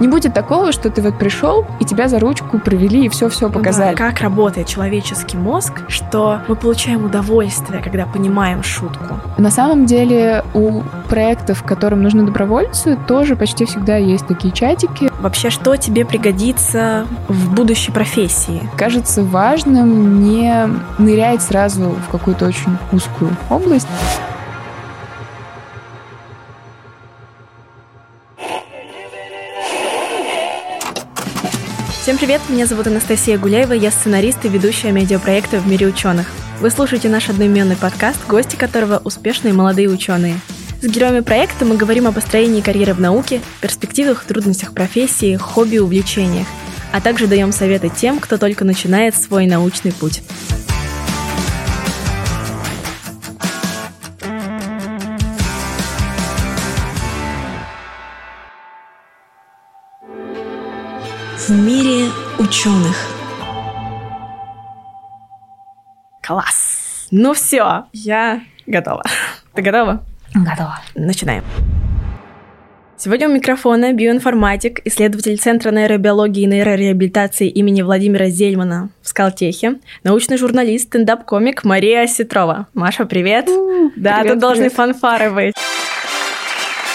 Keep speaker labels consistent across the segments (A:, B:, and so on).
A: Не будет такого, что ты вот пришел, и тебя за ручку провели и все-все показали.
B: Да, как работает человеческий мозг, что мы получаем удовольствие, когда понимаем шутку.
A: На самом деле у проектов, которым нужны добровольцы, тоже почти всегда есть такие чатики.
B: Вообще, что тебе пригодится в будущей профессии?
A: Кажется важным не нырять сразу в какую-то очень узкую область.
B: Всем привет, меня зовут Анастасия Гуляева, я сценарист и ведущая медиапроекта «В мире ученых». Вы слушаете наш одноименный подкаст, гости которого – успешные молодые ученые. С героями проекта мы говорим о построении карьеры в науке, перспективах, трудностях профессии, хобби, увлечениях, а также даем советы тем, кто только начинает свой научный путь. В мире ученых. Класс! Ну все, я готова. Ты готова?
A: Готова.
B: Начинаем. Сегодня у микрофона биоинформатик, исследователь Центра нейробиологии и нейрореабилитации имени Владимира Зельмана в Скалтехе, научный журналист, стендап-комик Мария Осетрова. Маша, привет!
A: У,
B: да,
A: привет,
B: тут должны
A: привет.
B: фанфары быть.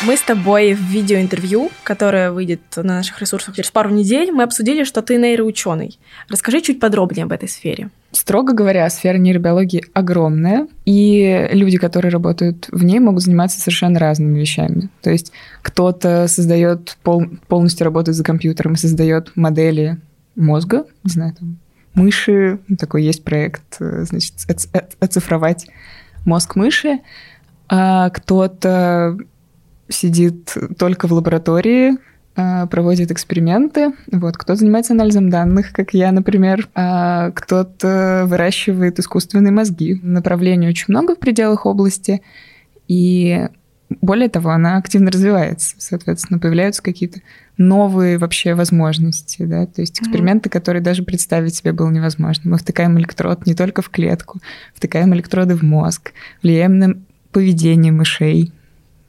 B: Мы с тобой в видеоинтервью, которое выйдет на наших ресурсах через пару недель, мы обсудили, что ты нейроученый. Расскажи чуть подробнее об этой сфере.
A: Строго говоря, сфера нейробиологии огромная, и люди, которые работают в ней, могут заниматься совершенно разными вещами. То есть кто-то создает пол- полностью работает за компьютером и создает модели мозга, не знаю, там мыши, ну, такой есть проект, э, значит, о- оцифровать мозг мыши, а кто-то сидит только в лаборатории, а, проводит эксперименты. Вот, кто занимается анализом данных, как я, например, а кто-то выращивает искусственные мозги. Направлений очень много в пределах области, и более того, она активно развивается, соответственно, появляются какие-то новые вообще возможности, да, то есть эксперименты, которые даже представить себе было невозможно. Мы втыкаем электрод не только в клетку, втыкаем электроды в мозг, влияем на поведение мышей,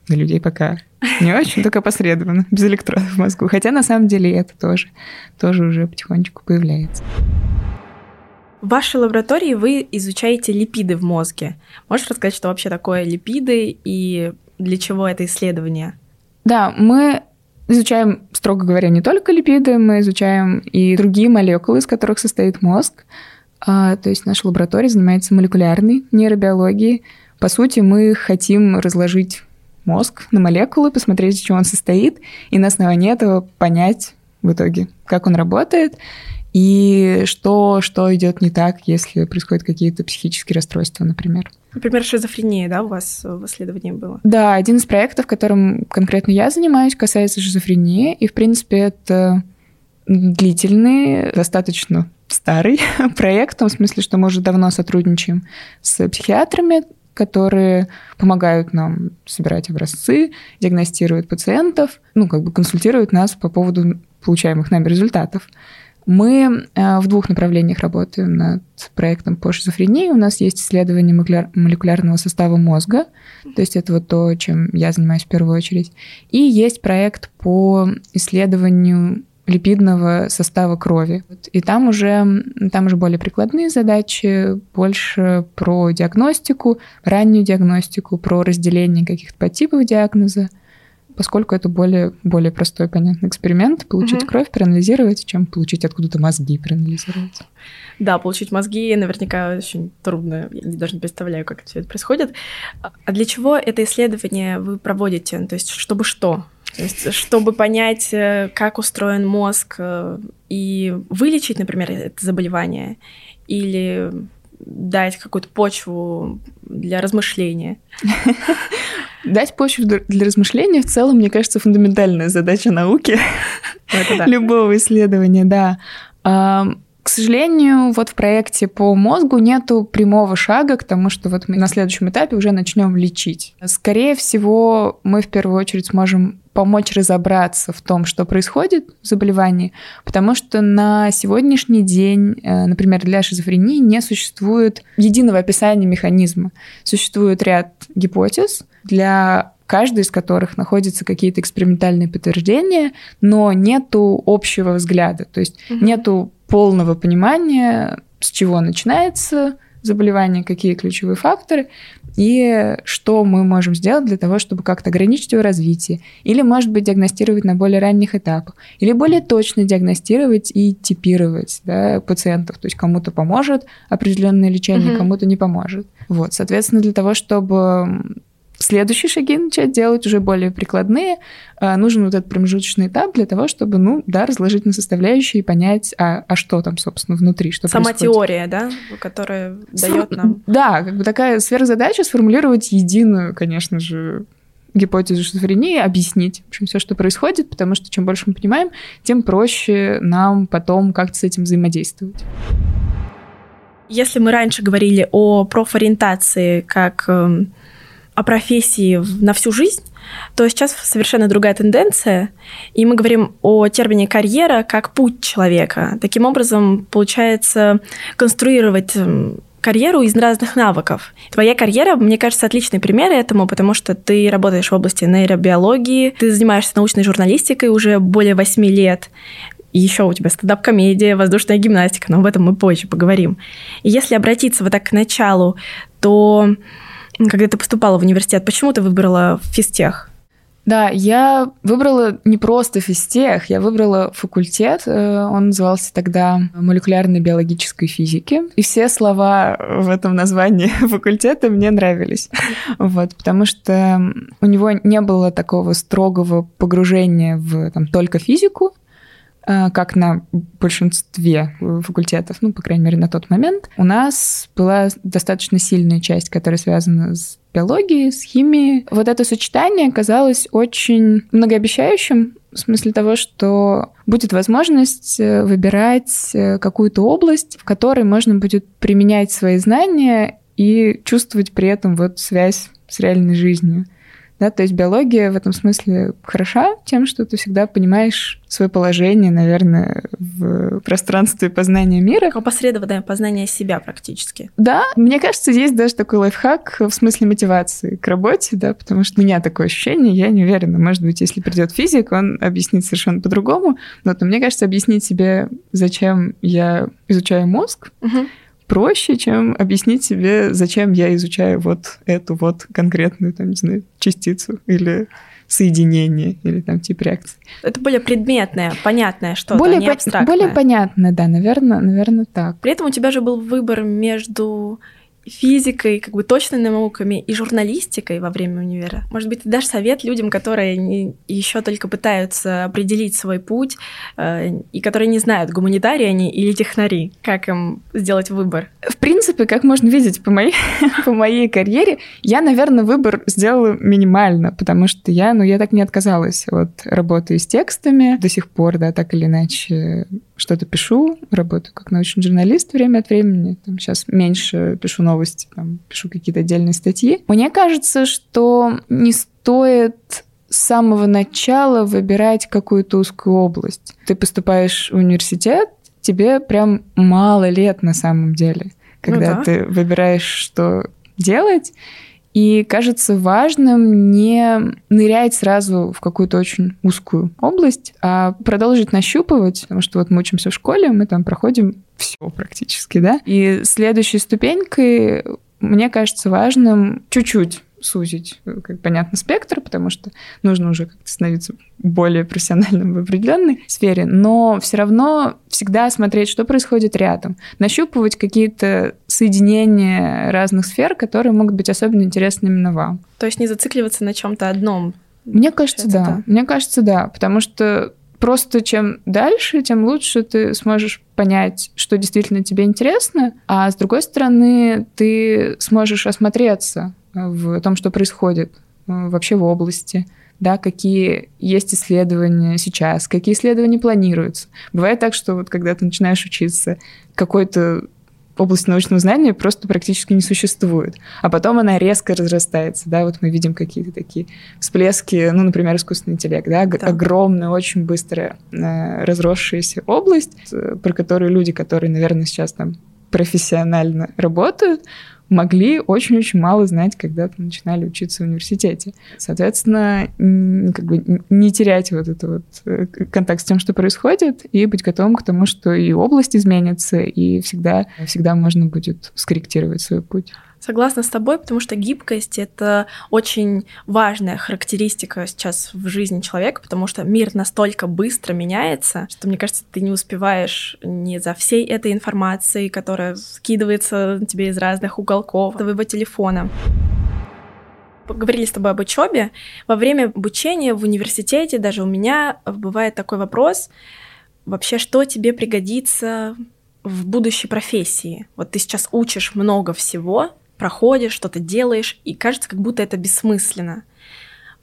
A: на людей пока не очень, только посредственно, без электродов в мозгу. Хотя на самом деле это тоже, тоже уже потихонечку появляется.
B: В вашей лаборатории вы изучаете липиды в мозге. Можешь рассказать, что вообще такое липиды и для чего это исследование?
A: Да, мы изучаем, строго говоря, не только липиды, мы изучаем и другие молекулы, из которых состоит мозг. А, то есть наша лаборатория занимается молекулярной нейробиологией. По сути, мы хотим разложить мозг на молекулы, посмотреть, из чего он состоит, и на основании этого понять в итоге, как он работает, и что, что идет не так, если происходят какие-то психические расстройства, например.
B: Например, шизофрения, да, у вас в исследовании было?
A: Да, один из проектов, которым конкретно я занимаюсь, касается шизофрении, и, в принципе, это длительный, достаточно старый проект, в том смысле, что мы уже давно сотрудничаем с психиатрами, которые помогают нам собирать образцы, диагностируют пациентов, ну, как бы консультируют нас по поводу получаемых нами результатов. Мы э, в двух направлениях работаем над проектом по шизофрении. У нас есть исследование молекулярного состава мозга, то есть это вот то, чем я занимаюсь в первую очередь. И есть проект по исследованию липидного состава крови. И там уже, там уже более прикладные задачи, больше про диагностику, раннюю диагностику, про разделение каких-то подтипов диагноза, поскольку это более, более простой, понятный эксперимент, получить
B: Мгм.
A: кровь, проанализировать, чем получить откуда-то мозги проанализировать.
B: Да, получить мозги наверняка очень трудно. Я даже не представляю, как все это происходит. А для чего это исследование вы проводите? То есть, чтобы что? То есть, чтобы понять, э, как устроен мозг э, и вылечить, например, это заболевание, или дать какую-то почву для размышления.
A: Дать почву для- размышления в целом, мне кажется, фундаментальная задача науки.
B: Да.
A: любого исследования, да. К сожалению, вот в проекте по мозгу нету прямого шага к тому, что вот мы на следующем этапе уже начнем лечить. Скорее всего, мы в первую очередь сможем помочь разобраться в том, что происходит в заболевании, потому что на сегодняшний день, э, например, для шизофрении не существует единого описания механизма. Существует ряд гипотез, для каждой из которых находятся какие-то экспериментальные подтверждения, но нету общего взгляда, то есть угу. нету полного понимания, с чего начинается заболевание, какие ключевые факторы, и что мы можем сделать для того, чтобы как-то ограничить его развитие, или, может быть, диагностировать на более ранних этапах, или более точно диагностировать и типировать да, пациентов, то есть кому-то поможет определенное лечение, угу. кому-то не поможет. Вот, соответственно, для того, чтобы следующие шаги начать делать, уже более прикладные, а, нужен вот этот промежуточный этап для того, чтобы, ну, да, разложить на составляющие и понять, а, а что там, собственно, внутри, что
B: Сама
A: происходит.
B: теория, да, которая дает нам...
A: Да, как бы такая сверхзадача сформулировать единую, конечно же, гипотезу шизофрении, объяснить, в общем, все, что происходит, потому что чем больше мы понимаем, тем проще нам потом как-то с этим взаимодействовать.
B: Если мы раньше говорили о профориентации как эм, о профессии на всю жизнь, то сейчас совершенно другая тенденция, и мы говорим о термине карьера как путь человека. Таким образом, получается конструировать карьеру из разных навыков. Твоя карьера, мне кажется, отличный пример этому, потому что ты работаешь в области нейробиологии, ты занимаешься научной журналистикой уже более восьми лет, еще у тебя стендап-комедия, воздушная гимнастика, но об этом мы позже поговорим. И если обратиться вот так к началу, то когда ты поступала в университет, почему ты выбрала физтех?
A: Да, я выбрала не просто физтех, я выбрала факультет. Э, он назывался тогда молекулярной биологической физики. И все слова в этом названии факультета мне нравились. Вот, потому что у него не было такого строгого погружения в там, только физику. Э, как на большинстве факультетов, ну, по крайней мере, на тот момент, у нас была достаточно сильная часть, которая связана с биологией, с химией. Вот это сочетание казалось очень многообещающим, в смысле того, что будет возможность э, выбирать э, какую-то область, в которой можно будет применять свои знания и чувствовать при этом вот связь с реальной жизнью. Да, то есть биология в этом смысле хороша тем, что ты всегда понимаешь свое положение, наверное, в пространстве познания мира.
B: Опосредованное познание себя практически.
A: Да, мне кажется, есть даже такой лайфхак в смысле мотивации к работе, да, потому что у меня такое ощущение, я не уверена. Может быть, если придет физик, он объяснит совершенно по-другому. Но, но мне кажется, объяснить себе, зачем я изучаю мозг, угу проще, чем объяснить себе, зачем я изучаю вот эту вот конкретную, там, не знаю, частицу или соединение или там тип реакции.
B: Это более предметное, понятное что-то,
A: более
B: не абстрактное.
A: Более понятное, да, наверное, наверное так.
B: При этом у тебя же был выбор между физикой, как бы точными науками и журналистикой во время универа. Может быть, ты дашь совет людям, которые не, еще только пытаются определить свой путь э, и которые не знают, гуманитарии они или технари, как им сделать выбор?
A: В принципе, как можно видеть по моей, по моей карьере, я, наверное, выбор сделала минимально, потому что я, ну, я так не отказалась от работы с текстами до сих пор, да, так или иначе что-то пишу, работаю как научный журналист время от времени. Там сейчас меньше пишу новости, там, пишу какие-то отдельные статьи. Мне кажется, что не стоит с самого начала выбирать какую-то узкую область. Ты поступаешь в университет, тебе прям мало лет на самом деле, когда ну да. ты выбираешь, что делать. И кажется важным не нырять сразу в какую-то очень узкую область, а продолжить нащупывать, потому что вот мы учимся в школе, мы там проходим все практически, да. И следующей ступенькой мне кажется важным чуть-чуть сузить, э, как понятно, спектр, потому что нужно уже как-то становиться более профессиональным в определенной сфере, но все равно всегда смотреть, что происходит рядом, нащупывать какие-то соединения разных сфер, которые могут быть особенно интересны именно вам.
B: То есть не зацикливаться на чем-то одном.
A: Мне кажется, да. да. Мне кажется, да, потому что просто чем дальше, тем лучше ты сможешь понять, что действительно тебе интересно, а с другой стороны, ты сможешь осмотреться в том, что происходит э, вообще в области, да, какие есть исследования сейчас, какие исследования планируются. Бывает так, что вот когда ты начинаешь учиться, какой-то область научного знания просто практически не существует. А потом она резко разрастается, да, вот мы видим какие-то такие всплески, ну, например, искусственный интеллект, да, да. огромная, очень быстрая э, разросшаяся область, э, про которую люди, которые, наверное, сейчас там профессионально работают, могли очень-очень мало знать, когда начинали учиться в университете. Соответственно, как бы не терять вот этот вот э, контакт с тем, что происходит, и быть готовым к тому, что и область изменится, и всегда, всегда можно будет скорректировать свой путь.
B: Согласна с тобой, потому что гибкость — это очень важная характеристика сейчас в жизни человека, потому что мир настолько быстро меняется, что, мне кажется, ты не успеваешь не за всей этой информацией, которая скидывается тебе из разных уголков твоего телефона поговорили с тобой об учебе. Во время обучения в университете, даже у меня бывает такой вопрос, вообще, что тебе пригодится в будущей профессии? Вот ты сейчас учишь много всего, проходишь, что-то делаешь, и кажется, как будто это бессмысленно.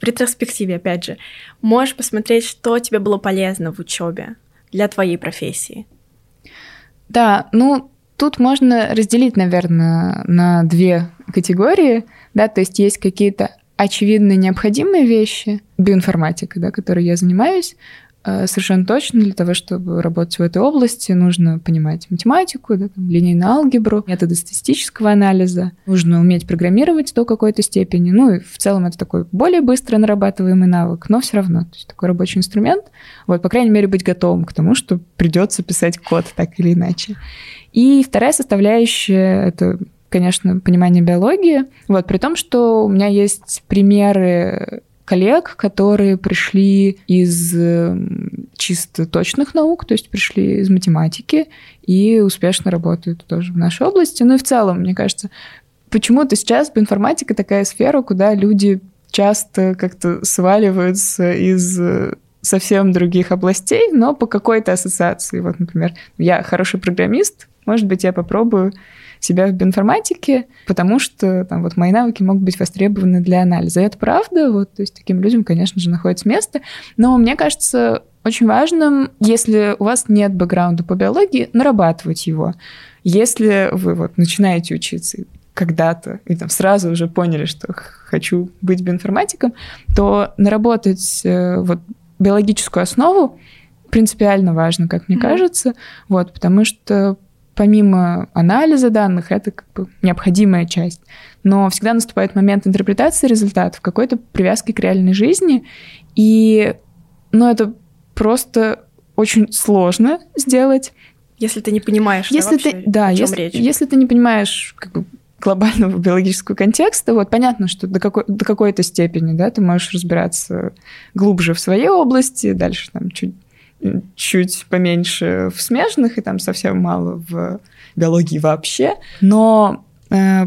B: В ретроспективе, опять же, можешь посмотреть, что тебе было полезно в учебе для твоей профессии.
A: Да, ну тут можно разделить, наверное, на две категории, да, то есть есть какие-то очевидно необходимые вещи, биоинформатика, да, которой я занимаюсь, совершенно точно для того, чтобы работать в этой области, нужно понимать математику, да, там, линейную алгебру, методы статистического анализа. Нужно уметь программировать до какой-то степени. Ну и в целом это такой более быстро нарабатываемый навык, но все равно. То есть такой рабочий инструмент. Вот, по крайней мере, быть готовым к тому, что придется писать код так или иначе. И вторая составляющая — это конечно, понимание биологии. Вот, при том, что у меня есть примеры коллег, которые пришли из эм, чисто точных наук, то есть пришли из математики и успешно работают тоже в нашей области. Ну и в целом, мне кажется, почему-то сейчас информатика такая сфера, куда люди часто как-то сваливаются из э, совсем других областей, но по какой-то ассоциации. Вот, например, я хороший программист, может быть, я попробую себя в биоинформатике, потому что там вот мои навыки могут быть востребованы для анализа. И это правда, вот, то есть таким людям, конечно же, находится место. Но мне кажется, очень важным, если у вас нет бэкграунда по биологии, нарабатывать его. Если вы вот начинаете учиться когда-то и там сразу уже поняли, что хочу быть биоинформатиком, то наработать э, вот биологическую основу принципиально важно, как мне mm-hmm. кажется, вот, потому что помимо анализа данных, это как бы необходимая часть. Но всегда наступает момент интерпретации результатов, какой-то привязки к реальной жизни. И ну, это просто очень сложно сделать.
B: Если ты не понимаешь, если да, ты, да, о чем
A: если,
B: речь.
A: Если ты не понимаешь как бы, глобального биологического контекста, вот понятно, что до, какой, до какой-то степени да, ты можешь разбираться глубже в своей области, дальше там чуть чуть поменьше в смежных и там совсем мало в биологии вообще. Но э,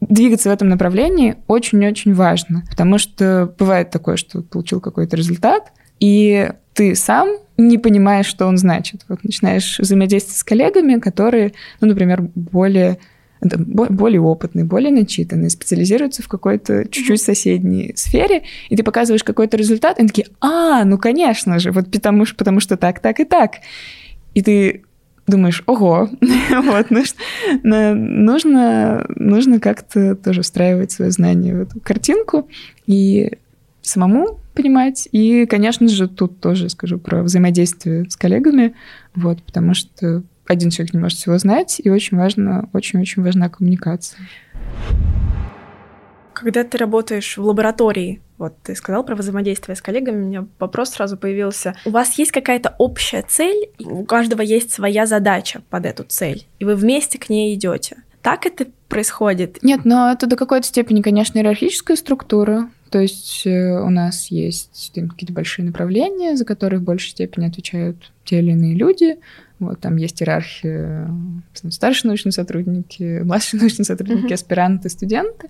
A: двигаться в этом направлении очень-очень важно, потому что бывает такое, что получил какой-то результат, и ты сам не понимаешь, что он значит. Вот начинаешь взаимодействовать с коллегами, которые, ну, например, более более опытный, более начитанный, специализируется в какой-то чуть-чуть соседней сфере, и ты показываешь какой-то результат, и они такие, а, ну, конечно же, вот потому, что потому что так, так и так. И ты думаешь, ого, вот, нужно, нужно, нужно как-то тоже встраивать свое знание в эту картинку и самому понимать. И, конечно же, тут тоже скажу про взаимодействие с коллегами, вот, потому что один человек не может всего знать, и очень важно, очень-очень важна коммуникация.
B: Когда ты работаешь в лаборатории, вот ты сказал про взаимодействие с коллегами, у меня вопрос сразу появился. У вас есть какая-то общая цель, у каждого есть своя задача под эту цель, и вы вместе к ней идете. Так это происходит?
A: Нет, но это до какой-то степени, конечно, иерархическая структура. То есть э, у нас есть какие-то большие направления, за которые в большей степени отвечают те или иные люди. Вот там есть иерархия, старшие научные сотрудники, младшие научные сотрудники, mm-hmm. аспиранты, студенты.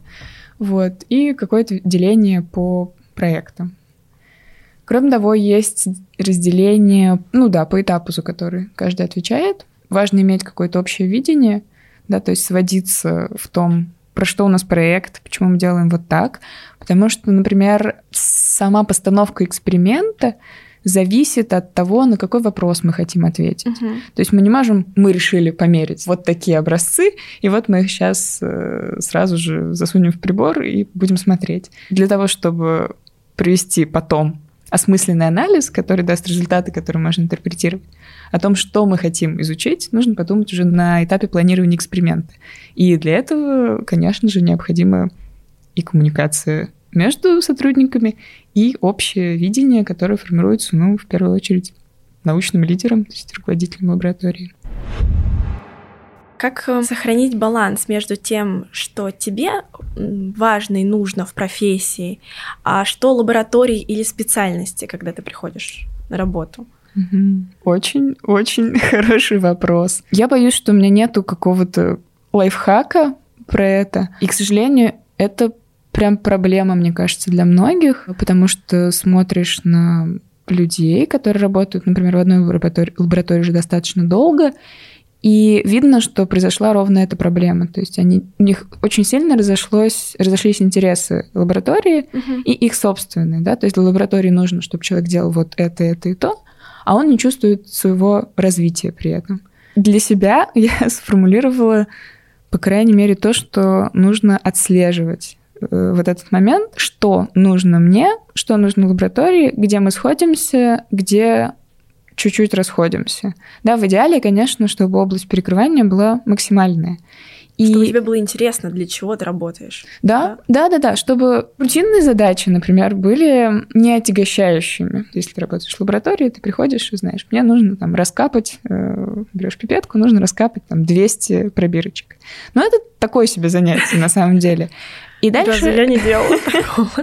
A: Вот, и какое-то деление по проектам. Кроме того, есть разделение, ну да, по этапу, за который каждый отвечает. Важно иметь какое-то общее видение, да, то есть сводиться в том, про что у нас проект, почему мы делаем вот так. Потому что, например, сама постановка эксперимента зависит от того, на какой вопрос мы хотим ответить. Угу. То есть мы не можем, мы решили померить вот такие образцы, и вот мы их сейчас э, сразу же засунем в прибор и будем смотреть. Для того, чтобы привести потом осмысленный анализ, который даст результаты, которые можно интерпретировать. О том, что мы хотим изучить, нужно подумать уже на этапе планирования эксперимента. И для этого, конечно же, необходима и коммуникация между сотрудниками, и общее видение, которое формируется, ну, в первую очередь, научным лидером, то есть руководителем лаборатории.
B: Как э, сохранить баланс между тем, что тебе важно и нужно в профессии, а что лаборатории или специальности, когда ты приходишь на работу?
A: Очень, очень хороший вопрос. Я боюсь, что у меня нету какого-то лайфхака про это. И, к сожалению, это прям проблема, мне кажется, для многих, потому что смотришь на людей, которые работают, например, в одной лаборатории уже достаточно долго, и видно, что произошла ровно эта проблема. То есть они, у них очень сильно разошлось, разошлись интересы лаборатории uh-huh. и их собственные. Да? То есть для лаборатории нужно, чтобы человек делал вот это, это и то, а он не чувствует своего развития при этом. Для себя я сформулировала, по крайней мере, то, что нужно отслеживать э, вот этот момент, что нужно мне, что нужно лаборатории, где мы сходимся, где чуть-чуть расходимся. Да, в идеале, конечно, чтобы область перекрывания была максимальная.
B: И... Чтобы тебе было интересно, для чего ты работаешь.
A: Да, да, да, да, чтобы рутинные задачи, например, были не отягощающими. Если ты работаешь в лаборатории, ты приходишь и знаешь, мне нужно там раскапать, э, берешь пипетку, нужно раскапать там 200 пробирочек. Но это такое себе занятие на самом деле.
B: И дальше... Разве я не делала?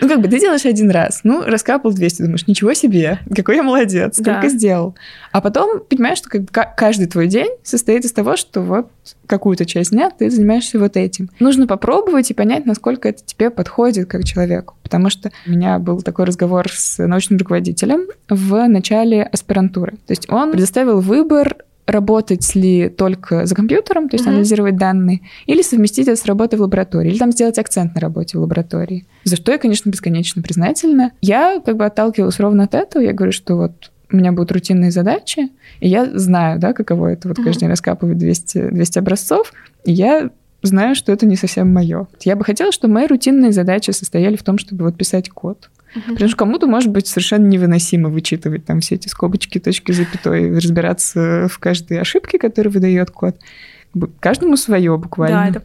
A: Ну, как бы ты делаешь один раз, ну, раскапал 200, думаешь, ничего себе, какой я молодец, сколько да. сделал. А потом понимаешь, что как бы каждый твой день состоит из того, что вот какую-то часть дня ты занимаешься вот этим. Нужно попробовать и понять, насколько это тебе подходит как человеку. Потому что у меня был такой разговор с научным руководителем в начале аспирантуры. То есть он предоставил выбор работать ли только за компьютером, то есть uh-huh. анализировать данные, или совместить это с работой в лаборатории, или там сделать акцент на работе в лаборатории. За что я, конечно, бесконечно признательна. Я как бы отталкивалась ровно от этого. Я говорю, что вот у меня будут рутинные задачи, и я знаю, да, каково это вот uh-huh. каждый день раскапывать 200, 200 образцов, и я знаю, что это не совсем мое. Я бы хотела, чтобы мои рутинные задачи состояли в том, чтобы вот писать код. Угу. Потому что кому-то может быть совершенно невыносимо вычитывать там все эти скобочки, точки, запятой, разбираться в каждой ошибке, которую выдает код. Каждому свое буквально.
B: Да, это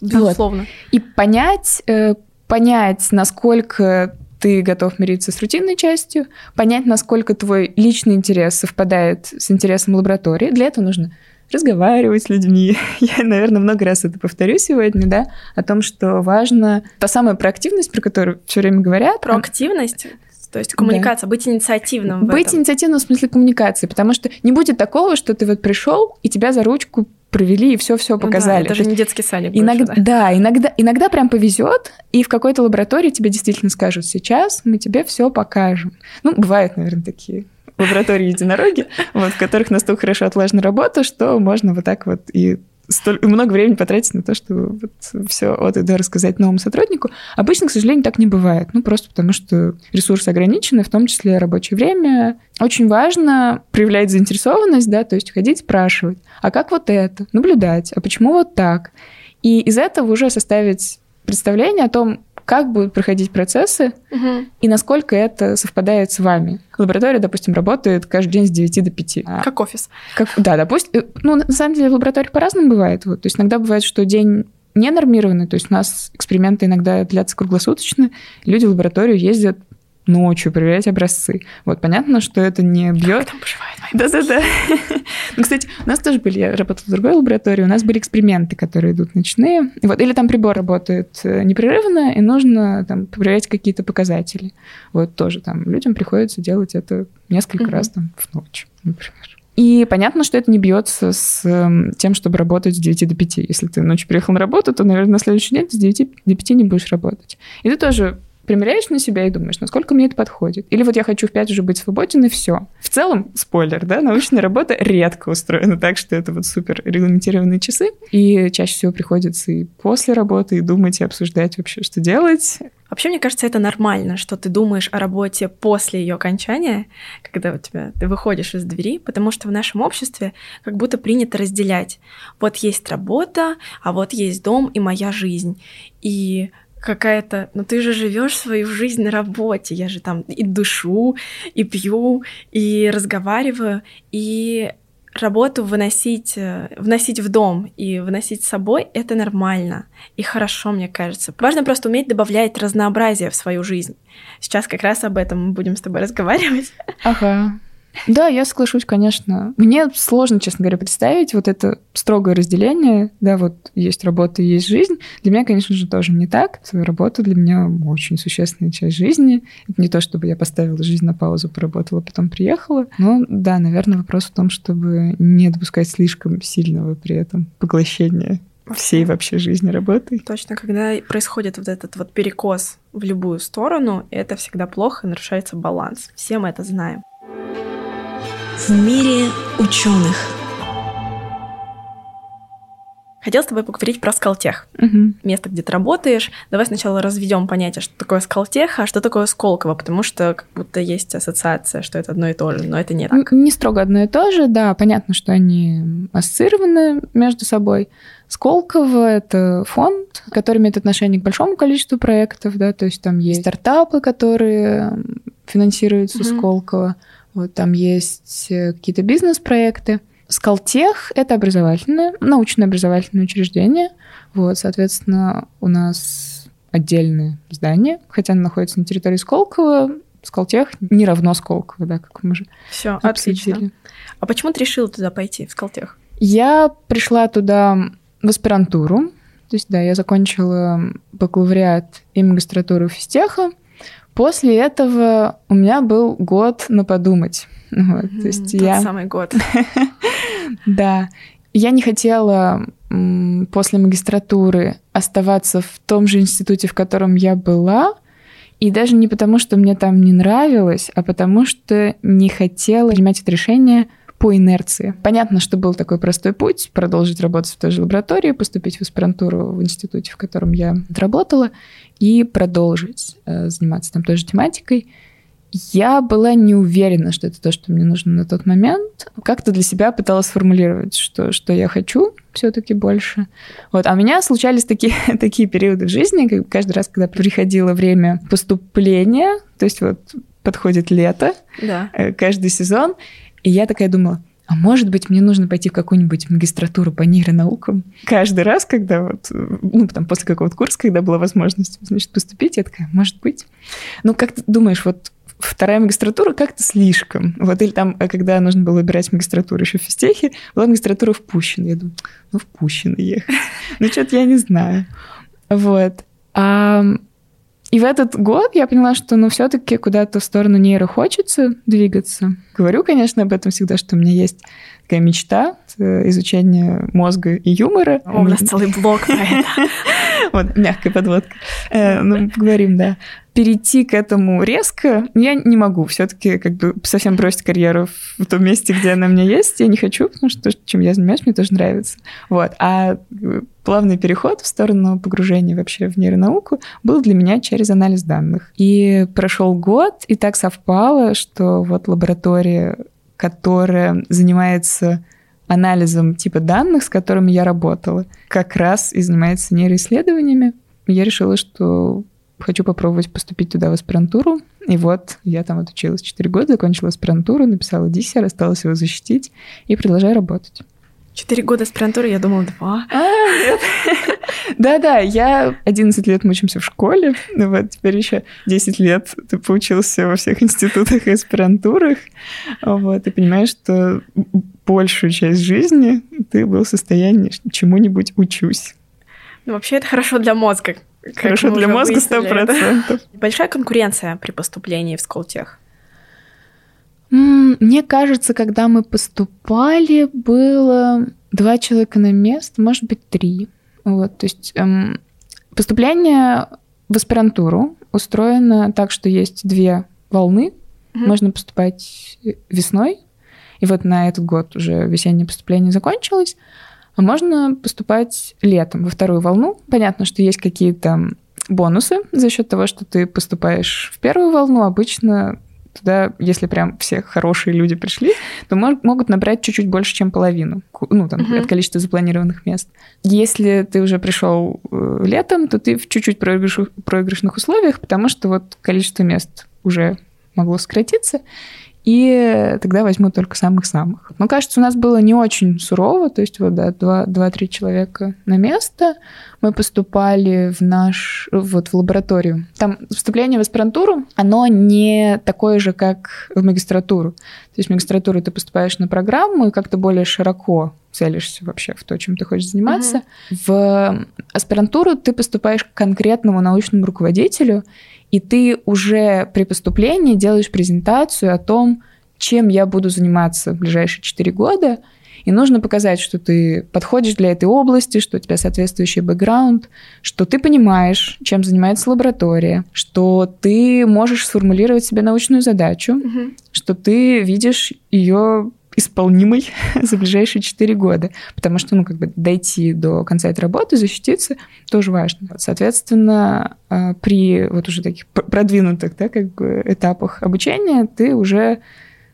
B: безусловно. Вот.
A: И понять, э, понять, насколько ты готов мириться с рутинной частью, понять, насколько твой личный интерес совпадает с интересом лаборатории. Для этого нужно разговаривать с людьми. Я, наверное, много раз это повторю сегодня, да, о том, что важно та самая проактивность, про которую все время говорят.
B: Проактивность? То есть коммуникация, да. быть инициативным.
A: Быть этом. инициативным в смысле коммуникации, потому что не будет такого, что ты вот пришел и тебя за ручку провели и все-все показали. Ну
B: да, это же не детский садик.
A: Иногда, больше, да? да, иногда, иногда прям повезет, и в какой-то лаборатории тебе действительно скажут: сейчас мы тебе все покажем. Ну, бывают, наверное, такие лаборатории единороги, вот, в которых настолько хорошо отлажена работа, что можно вот так вот и столь, много времени потратить на то, чтобы вот все от и до рассказать новому сотруднику. Обычно, к сожалению, так не бывает. Ну, просто потому что ресурсы ограничены, в том числе рабочее время. Очень важно проявлять заинтересованность, да, то есть ходить спрашивать, а как вот это? Наблюдать, а почему вот так? И из этого уже составить представление о том, как будут проходить процессы угу. и насколько это совпадает с вами. Лаборатория, допустим, работает каждый день с 9 до 5.
B: Как офис.
A: Как, да, допустим. Э, ну, на самом деле в лаборатории по-разному бывает. Вот, то есть иногда бывает, что день не нормированный, то есть у нас эксперименты иногда длятся круглосуточно, люди в лабораторию ездят ночью проверять образцы. Вот понятно, что это не бьет.
B: Как там поживает
A: Да-да-да. Ну, кстати, у нас тоже были, я работала в другой лаборатории, у нас были эксперименты, которые идут ночные. Вот, или там прибор работает э, непрерывно, и нужно там проверять какие-то показатели. Вот тоже там людям приходится делать это несколько раз там в ночь, например. И понятно, что это не бьется с эм, тем, чтобы работать с 9 до 5. Если ты ночью приехал на работу, то, наверное, на следующий день ты с 9 до 5 не будешь работать. И ты тоже примеряешь на себя и думаешь, насколько мне это подходит. Или вот я хочу в 5 уже быть свободен, и все. В целом, спойлер, да, научная работа редко устроена так, что это вот супер регламентированные часы. И чаще всего приходится и после работы, и думать, и обсуждать вообще, что делать.
B: Вообще, мне кажется, это нормально, что ты думаешь о работе после ее окончания, когда у тебя ты выходишь из двери, потому что в нашем обществе как будто принято разделять. Вот есть работа, а вот есть дом и моя жизнь. И какая-то, ну ты же живешь свою жизнь на работе, я же там и дышу, и пью, и разговариваю, и работу выносить, э, вносить в дом и выносить с собой — это нормально и хорошо, мне кажется. Важно просто уметь добавлять разнообразие в свою жизнь. Сейчас как раз об этом мы будем с тобой разговаривать.
A: Ага. Да, я соглашусь, конечно. Мне сложно, честно говоря, представить вот это строгое разделение. Да, вот есть работа и есть жизнь. Для меня, конечно же, тоже не так. Своя работа для меня очень существенная часть жизни. Это не то, чтобы я поставила жизнь на паузу, поработала, потом приехала. Но да, наверное, вопрос в том, чтобы не допускать слишком сильного при этом поглощения всей вообще жизни работы.
B: Точно, когда происходит вот этот вот перекос в любую сторону, это всегда плохо, нарушается баланс. Все мы это знаем
C: в мире ученых.
B: Хотел с тобой поговорить про скалтех.
A: Угу.
B: Место, где ты работаешь. Давай сначала разведем понятие, что такое скалтех, а что такое Сколково, потому что как будто есть ассоциация, что это одно и то же, но это не так.
A: Не строго одно и то же, да, понятно, что они ассоциированы между собой. Сколково — это фонд, который имеет отношение к большому количеству проектов, да, то есть там есть стартапы, которые финансируются угу. Сколково, вот там есть э, какие-то бизнес-проекты. Скалтех — это образовательное, научно-образовательное учреждение. Вот, соответственно, у нас отдельное здание, хотя оно находится на территории Сколково. Скалтех не равно Сколково, да, как мы уже
B: Все, отлично. А почему ты решила туда пойти, в Скалтех?
A: Я пришла туда в аспирантуру. То есть, да, я закончила бакалавриат и магистратуру физтеха. После этого у меня был год на подумать. Вот,
B: mm-hmm, то есть тот я... самый год.
A: да. Я не хотела после магистратуры оставаться в том же институте, в котором я была, и даже не потому, что мне там не нравилось, а потому что не хотела принимать это решение по инерции. Понятно, что был такой простой путь продолжить работать в той же лаборатории, поступить в аспирантуру в институте, в котором я отработала, и продолжить э, заниматься там той же тематикой. Я была не уверена, что это то, что мне нужно на тот момент. Как-то для себя пыталась сформулировать, что, что я хочу все-таки больше. Вот. А у меня случались такие, такие периоды в жизни, как каждый раз, когда приходило время поступления, то есть вот подходит лето,
B: да.
A: Э, каждый сезон, и я такая думала, а может быть, мне нужно пойти в какую-нибудь магистратуру по нейронаукам? Каждый раз, когда вот, ну, там, после какого-то курса, когда была возможность, значит, поступить, я такая, может быть. Ну, как ты думаешь, вот вторая магистратура как-то слишком. Вот, или там, когда нужно было выбирать магистратуру еще в физтехе, была магистратура в Пущино. Я думаю, ну, в Пущино ехать. Ну, что-то я не знаю. Вот. А и в этот год я поняла, что ну все-таки куда-то в сторону нейро хочется двигаться. Говорю, конечно, об этом всегда, что у меня есть такая мечта изучения мозга и юмора.
B: О, у нас целый блок про это.
A: Вот, мягкая подводка. Э, ну, поговорим, да перейти к этому резко я не могу. Все-таки как бы совсем бросить карьеру в том месте, где она у меня есть, я не хочу, потому что то, чем я занимаюсь, мне тоже нравится. Вот. А э, плавный переход в сторону погружения вообще в нейронауку был для меня через анализ данных. И прошел год, и так совпало, что вот лаборатория, которая занимается анализом типа данных, с которыми я работала, как раз и занимается нейроисследованиями. Я решила, что хочу попробовать поступить туда в аспирантуру. И вот я там отучилась 4 года, закончила аспирантуру, написала диссер, осталось его защитить и продолжаю работать.
B: Четыре года аспирантуры, я думала, два.
A: А. Да-да, я 11 лет мучимся в школе, вот теперь еще 10 лет ты поучился во всех институтах и аспирантурах, вот, и понимаешь, что большую часть жизни ты был в состоянии чему-нибудь учусь.
B: Ну, вообще это хорошо для мозга,
A: Хорошо для мозга сто процентов.
B: Большая конкуренция при поступлении в Сколтех.
A: Мне кажется, когда мы поступали, было два человека на место, может быть, три. Вот, то есть эм, поступление в аспирантуру устроено так, что есть две волны. Mm-hmm. Можно поступать весной, и вот на этот год уже весеннее поступление закончилось. А можно поступать летом во вторую волну. Понятно, что есть какие-то бонусы за счет того, что ты поступаешь в первую волну. Обычно туда, если прям все хорошие люди пришли, то мож, могут набрать чуть-чуть больше, чем половину, ну, там, uh-huh. от количества запланированных мест. Если ты уже пришел э, летом, то ты в чуть-чуть проигрыш, проигрышных условиях, потому что вот количество мест уже могло сократиться, и тогда возьму только самых-самых. Но, кажется, у нас было не очень сурово, то есть вот, да, два-три человека на место. Мы поступали в наш, вот в лабораторию. Там вступление в аспирантуру, оно не такое же, как в магистратуру. То есть в магистратуру ты поступаешь на программу и как-то более широко целишься вообще в то, чем ты хочешь заниматься. Угу. В аспирантуру ты поступаешь к конкретному научному руководителю, и ты уже при поступлении делаешь презентацию о том, чем я буду заниматься в ближайшие 4 года, и нужно показать, что ты подходишь для этой области, что у тебя соответствующий бэкграунд, что ты понимаешь, чем занимается лаборатория, что ты можешь сформулировать себе научную задачу, угу. что ты видишь ее исполнимой за ближайшие 4 года, потому что, ну, как бы дойти до конца этой работы, защититься, тоже важно. Соответственно, а, при вот уже таких продвинутых, да, как бы этапах обучения ты уже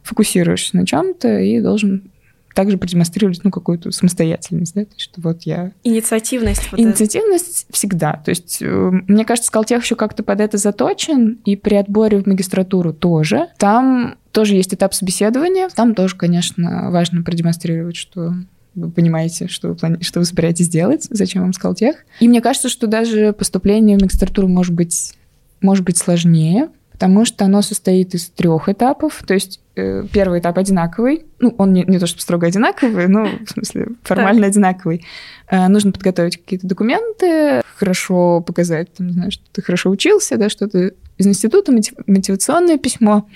A: фокусируешься на чем-то и должен также продемонстрировать ну, какую-то самостоятельность, да, то есть, что вот я...
B: Инициативность.
A: Вот Инициативность это. всегда. То есть, э, мне кажется, Скалтех еще как-то под это заточен, и при отборе в магистратуру тоже. Там тоже есть этап собеседования. Там тоже, конечно, важно продемонстрировать, что вы понимаете, что вы, плани... что вы собираетесь делать, зачем вам Скалтех. И мне кажется, что даже поступление в магистратуру может быть, может быть сложнее, потому что оно состоит из трех этапов. То есть э, первый этап одинаковый. Ну, он не, не то, что строго одинаковый, но в смысле формально так. одинаковый. Э, нужно подготовить какие-то документы, хорошо показать, там, не знаю, что ты хорошо учился, да, что ты из института мотивационное письмо.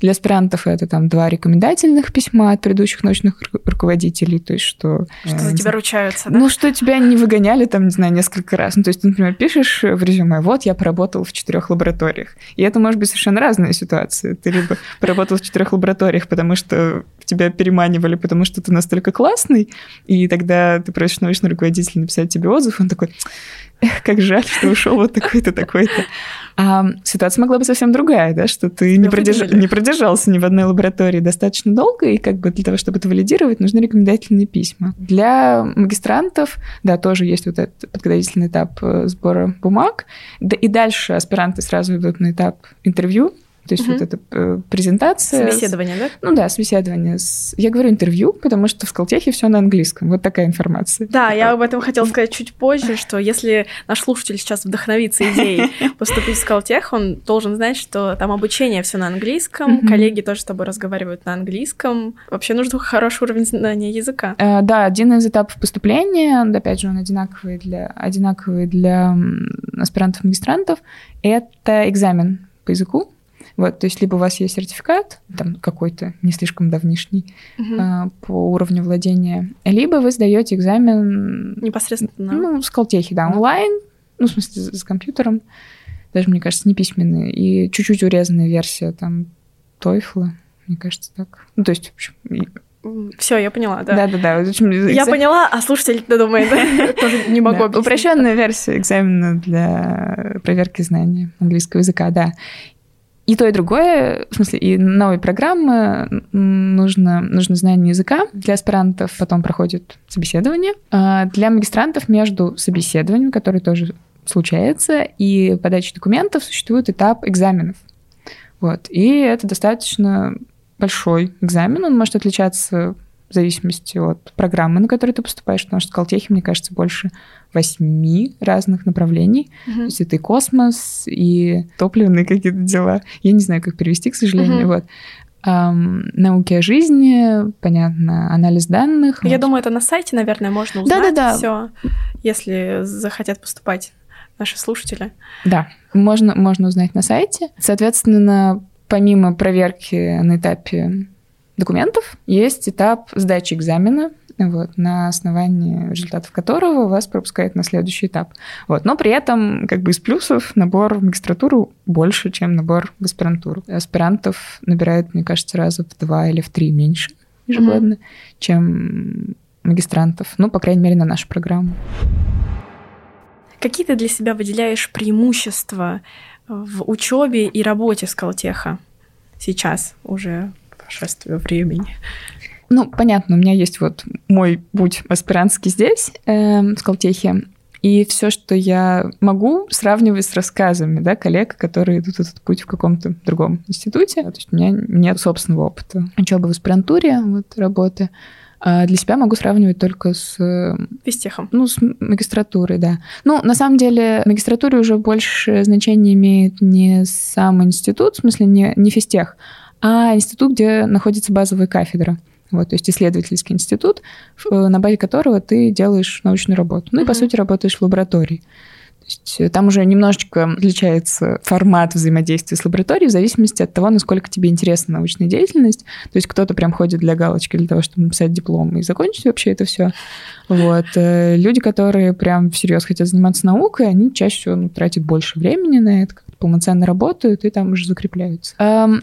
A: Для аспирантов это там два рекомендательных письма от предыдущих научных руководителей, то есть что...
B: Что э, за тебя ручаются, да?
A: Ну, что тебя не выгоняли там, не знаю, несколько раз. Ну, то есть ты, например, пишешь в резюме, вот, я поработал в четырех лабораториях. И это может быть совершенно разная ситуация. Ты либо поработал в четырех лабораториях, потому что тебя переманивали, потому что ты настолько классный, и тогда ты просишь научного руководителя написать тебе отзыв, он такой, эх, как жаль, что ушел вот такой-то, такой-то. А ситуация могла быть совсем другая, да, что ты не, продерж... не продержался ни в одной лаборатории достаточно долго, и как бы для того, чтобы это валидировать, нужны рекомендательные письма. Для магистрантов, да, тоже есть вот этот подготовительный этап э, сбора бумаг, да, и дальше аспиранты сразу идут на этап интервью, то есть угу. вот эта э, презентация.
B: Собеседование,
A: с... да? Ну да, собеседование. С... Я говорю интервью, потому что в Скалтехе все на английском. Вот такая информация.
B: Да, я об этом хотела сказать чуть позже, что если наш слушатель сейчас вдохновится идеей поступить в Скалтех, он должен знать, что там обучение все на английском, коллеги тоже с тобой разговаривают на английском. Вообще нужен хороший уровень знания языка.
A: Э, да, один из этапов поступления, опять же, он одинаковый для, одинаковый для аспирантов-магистрантов, это экзамен по языку. Вот, то есть либо у вас есть сертификат, там какой-то не слишком давнишний угу. а, по уровню владения, либо вы сдаете экзамен
B: непосредственно,
A: ну, с колтехи, да, онлайн, ну, в смысле, с компьютером, даже, мне кажется, не письменные, и чуть-чуть урезанная версия там TOEFL, мне кажется, так. Ну, то есть, в общем,
B: все, я поняла, да.
A: Да, да, да.
B: Я поняла, а слушатель думает, да? Тоже не могу
A: объяснить. Упрощенная версия экзамена для проверки знаний английского языка, да. И то, и другое, в смысле, и новые программы нужно, нужно знание языка. Для аспирантов потом проходит собеседование. А для магистрантов между собеседованием, который тоже случается, и подачей документов существует этап экзаменов. Вот. И это достаточно большой экзамен. Он может отличаться в зависимости от программы, на которую ты поступаешь, потому что в Колтехе, мне кажется, больше восьми разных направлений. Uh-huh. То есть это и космос, и топливные какие-то дела. Я не знаю, как перевести, к сожалению. Uh-huh. Вот. Um, науки о жизни, понятно, анализ данных.
B: Я вот. думаю, это на сайте, наверное, можно узнать Да-да-да. все, если захотят поступать наши слушатели.
A: Да, можно, можно узнать на сайте. Соответственно, помимо проверки на этапе документов есть этап сдачи экзамена, вот, на основании результатов которого вас пропускают на следующий этап. Вот. Но при этом, как бы из плюсов, набор в магистратуру больше, чем набор в аспирантуру. Аспирантов набирают, мне кажется, раза в два или в три меньше ежегодно, mm-hmm. чем магистрантов. Ну, по крайней мере, на нашу программу.
B: Какие ты для себя выделяешь преимущества в учебе и работе Скалтеха? сейчас уже прошествию времени?
A: Ну, понятно, у меня есть вот мой путь аспирантский здесь, э, в Скалтехе. И все, что я могу, сравнивать с рассказами да, коллег, которые идут этот путь в каком-то другом институте. То есть у меня нет собственного опыта учебы в аспирантуре, вот, работы. А для себя могу сравнивать только с...
B: Физтехом.
A: Ну, с магистратурой, да. Ну, на самом деле, магистратуре уже больше значения имеет не сам институт, в смысле не, не физтех, а институт, где находится базовая кафедра. Вот, то есть исследовательский институт, на базе которого ты делаешь научную работу. Ну и, по сути, работаешь в лаборатории. То есть э, там уже немножечко отличается формат взаимодействия с лабораторией в зависимости от того, насколько тебе интересна научная деятельность. То есть кто-то прям ходит для галочки, для того, чтобы написать диплом и закончить вообще это все. Вот. Э, люди, которые прям всерьез хотят заниматься наукой, они чаще всего ну, тратят больше времени на это, полноценно работают и там уже закрепляются.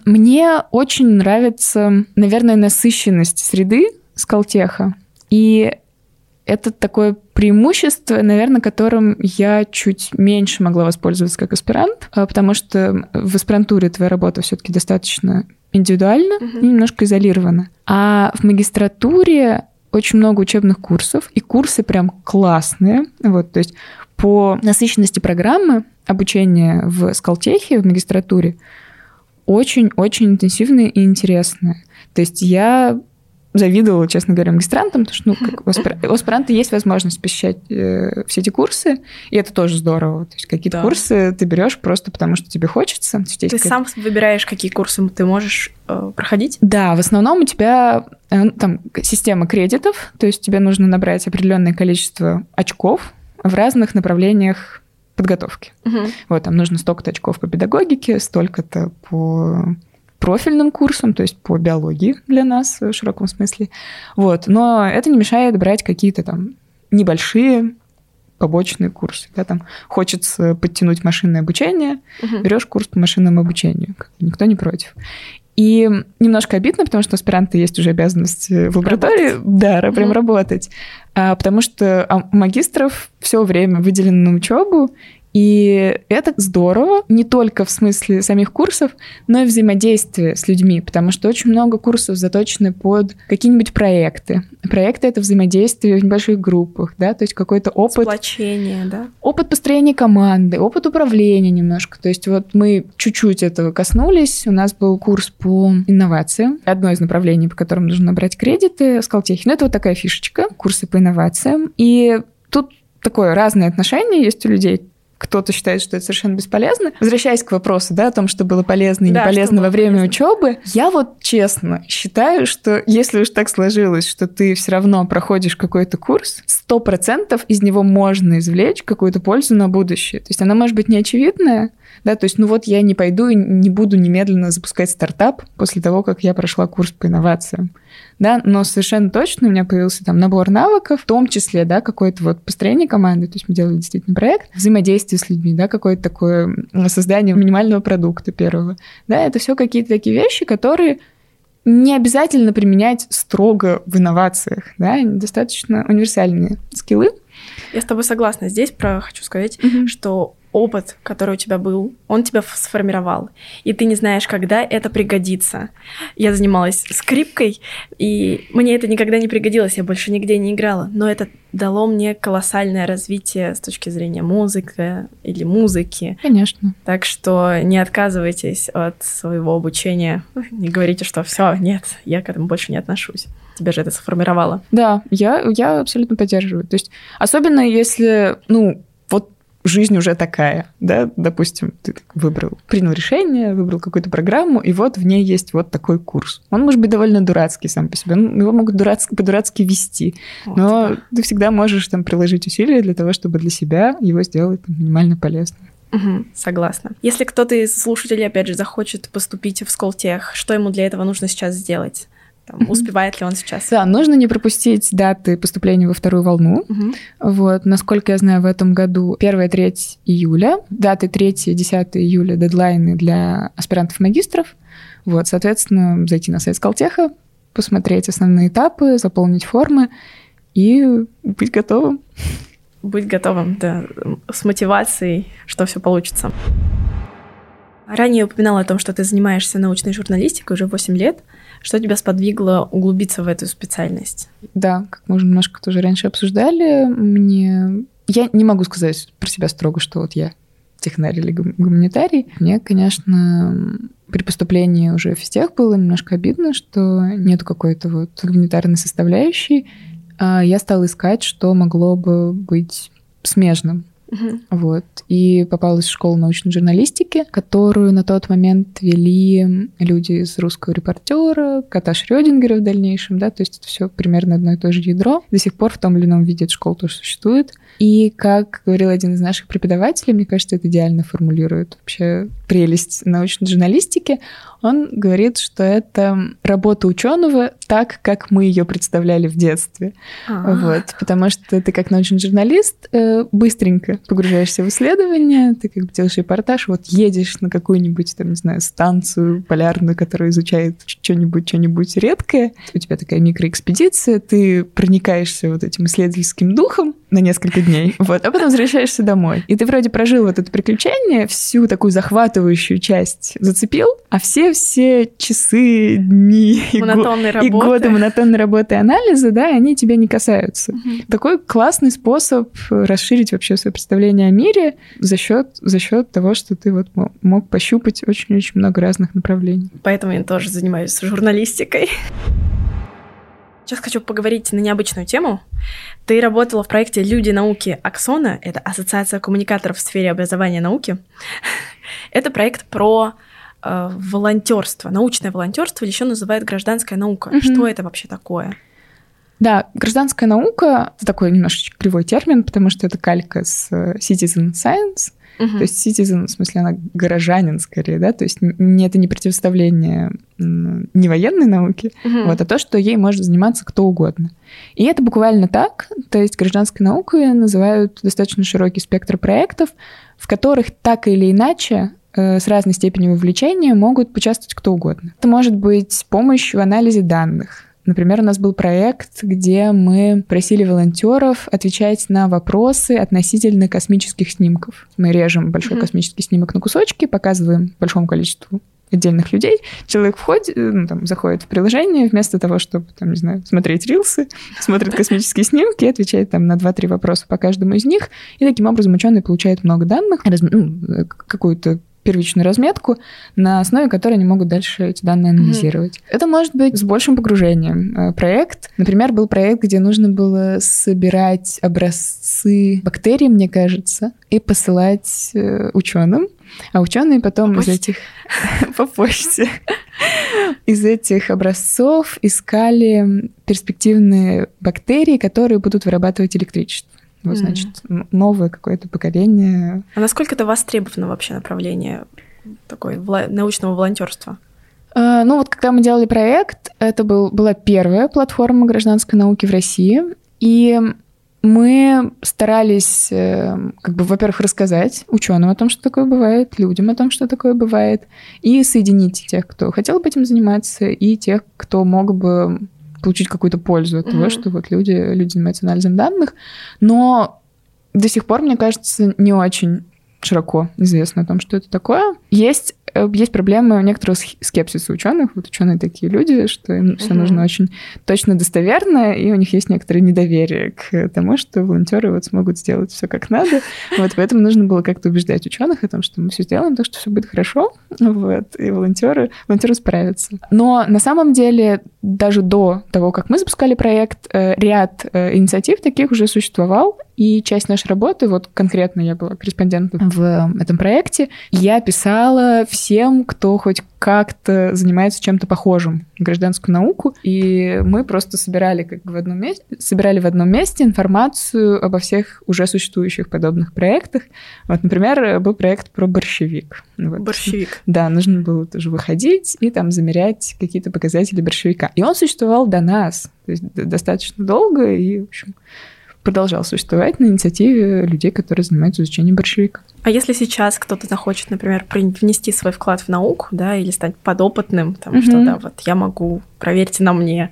A: Мне очень нравится, наверное, насыщенность среды Скалтеха. И это такое преимущество, наверное, которым я чуть меньше могла воспользоваться как аспирант, а, потому что в аспирантуре твоя работа все-таки достаточно индивидуальна uh-huh. и немножко изолирована. А в магистратуре очень много учебных курсов, и курсы прям классные. Вот, то есть по насыщенности программы обучения в Скалтехе, в магистратуре, очень-очень интенсивные и интересные. То есть я завидовала, честно говоря, магистрантам, потому что ну, как у, аспир... у аспиранта есть возможность посещать э, все эти курсы, и это тоже здорово. То есть какие-то да. курсы ты берешь просто потому, что тебе хочется.
B: Ты какая сам выбираешь, какие курсы ты можешь э, проходить?
A: Да, в основном у тебя э, там система кредитов, то есть тебе нужно набрать определенное количество очков в разных направлениях подготовки. Угу. Вот, там нужно столько-то очков по педагогике, столько-то по профильным курсам, то есть по биологии для нас в широком смысле. Вот. Но это не мешает брать какие-то там небольшие побочные курсы. Да, там хочется подтянуть машинное обучение, угу. берешь курс по машинному обучению. Никто не против. И немножко обидно, потому что аспиранты есть уже обязанность в лаборатории, работать. да, прям угу. работать. А, потому что а, у магистров все время выделено на учебу, и это здорово не только в смысле самих курсов, но и взаимодействия с людьми, потому что очень много курсов заточены под какие-нибудь проекты. Проекты — это взаимодействие в небольших группах, да, то есть какой-то опыт...
B: Сплочение, да?
A: Опыт построения команды, опыт управления немножко. То есть вот мы чуть-чуть этого коснулись. У нас был курс по инновациям. Одно из направлений, по которым нужно набрать кредиты, Скалтехи. Ну, это вот такая фишечка, курсы по инновациям. И тут такое разное отношение есть у людей кто-то считает, что это совершенно бесполезно. Возвращаясь к вопросу, да, о том, что было полезно и да, не полезно во время полезно. учебы, я вот честно считаю, что если уж так сложилось, что ты все равно проходишь какой-то курс, сто процентов из него можно извлечь какую-то пользу на будущее. То есть она может быть неочевидная, да, то есть, ну вот я не пойду и не буду немедленно запускать стартап после того, как я прошла курс по инновациям да, но совершенно точно у меня появился там набор навыков, в том числе, да, какое-то вот построение команды, то есть мы делали действительно проект, взаимодействие с людьми, да, какое-то такое создание минимального продукта первого, да, это все какие-то такие вещи, которые не обязательно применять строго в инновациях, да, достаточно универсальные скиллы.
B: Я с тобой согласна. Здесь про хочу сказать, mm-hmm. что опыт, который у тебя был, он тебя сформировал, и ты не знаешь, когда это пригодится. Я занималась скрипкой, и мне это никогда не пригодилось, я больше нигде не играла, но это дало мне колоссальное развитие с точки зрения музыки или музыки.
A: Конечно.
B: Так что не отказывайтесь от своего обучения, не говорите, что все, нет, я к этому больше не отношусь. Тебя же это сформировало.
A: Да, я, я абсолютно поддерживаю. То есть, особенно если, ну, жизнь уже такая, да, допустим, ты выбрал, принял решение, выбрал какую-то программу, и вот в ней есть вот такой курс. Он может быть довольно дурацкий сам по себе, его могут дурацки, по-дурацки вести, вот, но ты всегда можешь там приложить усилия для того, чтобы для себя его сделать минимально полезным.
B: Угу, согласна. Если кто-то из слушателей, опять же, захочет поступить в Сколтех, что ему для этого нужно сейчас сделать? Там, успевает ли он сейчас?
A: Да, нужно не пропустить даты поступления во вторую волну. Угу. Вот, насколько я знаю, в этом году 1-3 июля, даты 3-10 июля дедлайны для аспирантов магистров. Вот, соответственно, зайти на сайт Скалтеха, посмотреть основные этапы, заполнить формы и быть готовым.
B: Быть готовым, да, с мотивацией, что все получится. Ранее упоминала о том, что ты занимаешься научной журналистикой уже 8 лет. Что тебя сподвигло углубиться в эту специальность?
A: Да, как мы уже немножко тоже раньше обсуждали, мне... Я не могу сказать про себя строго, что вот я технарий или гуманитарий. Мне, конечно, при поступлении уже в физтех было немножко обидно, что нету какой-то вот гуманитарной составляющей. А я стала искать, что могло бы быть смежным Угу. Вот. И попалась в школу научной журналистики, которую на тот момент вели люди из русского репортера, кота Шрёдингера в дальнейшем, да, то есть это все примерно одно и то же ядро. До сих пор в том или ином виде эта школа тоже существует. И, как говорил один из наших преподавателей, мне кажется, это идеально формулирует вообще прелесть научной журналистики, он говорит, что это работа ученого так, как мы ее представляли в детстве. А-а-а. Вот, потому что ты как научный журналист э, быстренько погружаешься в исследование, ты как бы делаешь репортаж, вот едешь на какую-нибудь, там, не знаю, станцию полярную, которая изучает что-нибудь, что-нибудь редкое, у тебя такая микроэкспедиция, ты проникаешься вот этим исследовательским духом на несколько дней, вот, а потом возвращаешься домой. И ты вроде прожил вот это приключение, всю такую захватывающую часть зацепил, а все все часы, дни и, го- и годы монотонной работы и анализа, да, они тебя не касаются. Угу. Такой классный способ расширить вообще свое представление о мире за счет за счет того, что ты вот мог пощупать очень-очень много разных направлений.
B: Поэтому я тоже занимаюсь журналистикой. Сейчас хочу поговорить на необычную тему. Ты работала в проекте «Люди науки Аксона». Это Ассоциация коммуникаторов в сфере образования и науки. Это проект про волонтерство, научное волонтерство, еще называют гражданская наука. Mm-hmm. Что это вообще такое?
A: Да, гражданская наука — это такой немножечко кривой термин, потому что это калька с э, citizen science. Uh-huh. То есть citizen, в смысле, она горожанин скорее, да, то есть не, это не противоставление не военной науки, uh-huh. вот, а то, что ей может заниматься кто угодно. И это буквально так, то есть гражданской наукой называют достаточно широкий спектр проектов, в которых так или иначе Э, с разной степенью вовлечения могут участвовать кто угодно. Это может быть помощь в анализе данных. Например, у нас был проект, где мы просили волонтеров отвечать на вопросы относительно космических снимков. Мы режем большой mm-hmm. космический снимок на кусочки, показываем большому количеству отдельных людей. Человек входит, э, ну, там, заходит в приложение, вместо того, чтобы, там, не знаю, смотреть рилсы, смотрит космические снимки, отвечает там на 2-3 вопроса по каждому из них. И таким образом ученый получает много данных, ну, э, какую-то первичную разметку, на основе которой они могут дальше эти данные анализировать. Mm-hmm. Это может быть с большим погружением. Э, проект, например, был проект, где нужно было собирать образцы бактерий, мне кажется, и посылать э, ученым. А ученые потом по из этих по почте из этих образцов искали перспективные бактерии, которые будут вырабатывать электричество. Вот, значит, mm. новое какое-то поколение.
B: А насколько это востребовано вообще направление такой вла- научного волонтерства?
A: Uh, ну вот когда мы делали проект, это был, была первая платформа гражданской науки в России, и мы старались, э, как бы, во-первых, рассказать ученым о том, что такое бывает, людям о том, что такое бывает, и соединить тех, кто хотел бы этим заниматься, и тех, кто мог бы получить какую-то пользу от mm-hmm. того, что вот люди, люди занимаются анализом данных. Но до сих пор, мне кажется, не очень широко известно о том, что это такое. Есть Э, есть проблема некоторого скепсиса ученых. Вот ученые такие люди, что им mm-hmm. все нужно очень точно достоверно, и у них есть некоторое недоверие к тому, что волонтеры вот смогут сделать все как надо. Вот поэтому нужно было как-то убеждать ученых о том, что мы все сделаем, так что все будет хорошо. Вот, и волонтеры, волонтеры справятся. Но на самом деле даже до того, как мы запускали проект, э, ряд э, инициатив таких уже существовал, и часть нашей работы, вот конкретно я была корреспондентом в этом проекте, я писала всем, кто хоть как-то занимается чем-то похожим гражданскую науку, и мы просто собирали как бы в одном месте, собирали в одном месте информацию обо всех уже существующих подобных проектах. Вот, например, был проект про борщевик. Вот.
B: Борщевик.
A: Да, нужно было тоже выходить и там замерять какие-то показатели борщевика. И он существовал до нас, то есть достаточно долго, и, в общем, продолжал существовать на инициативе людей, которые занимаются изучением борщевика.
B: А если сейчас кто-то захочет, например, внести свой вклад в науку, да, или стать подопытным, там, mm-hmm. что, да, вот я могу, проверьте на мне,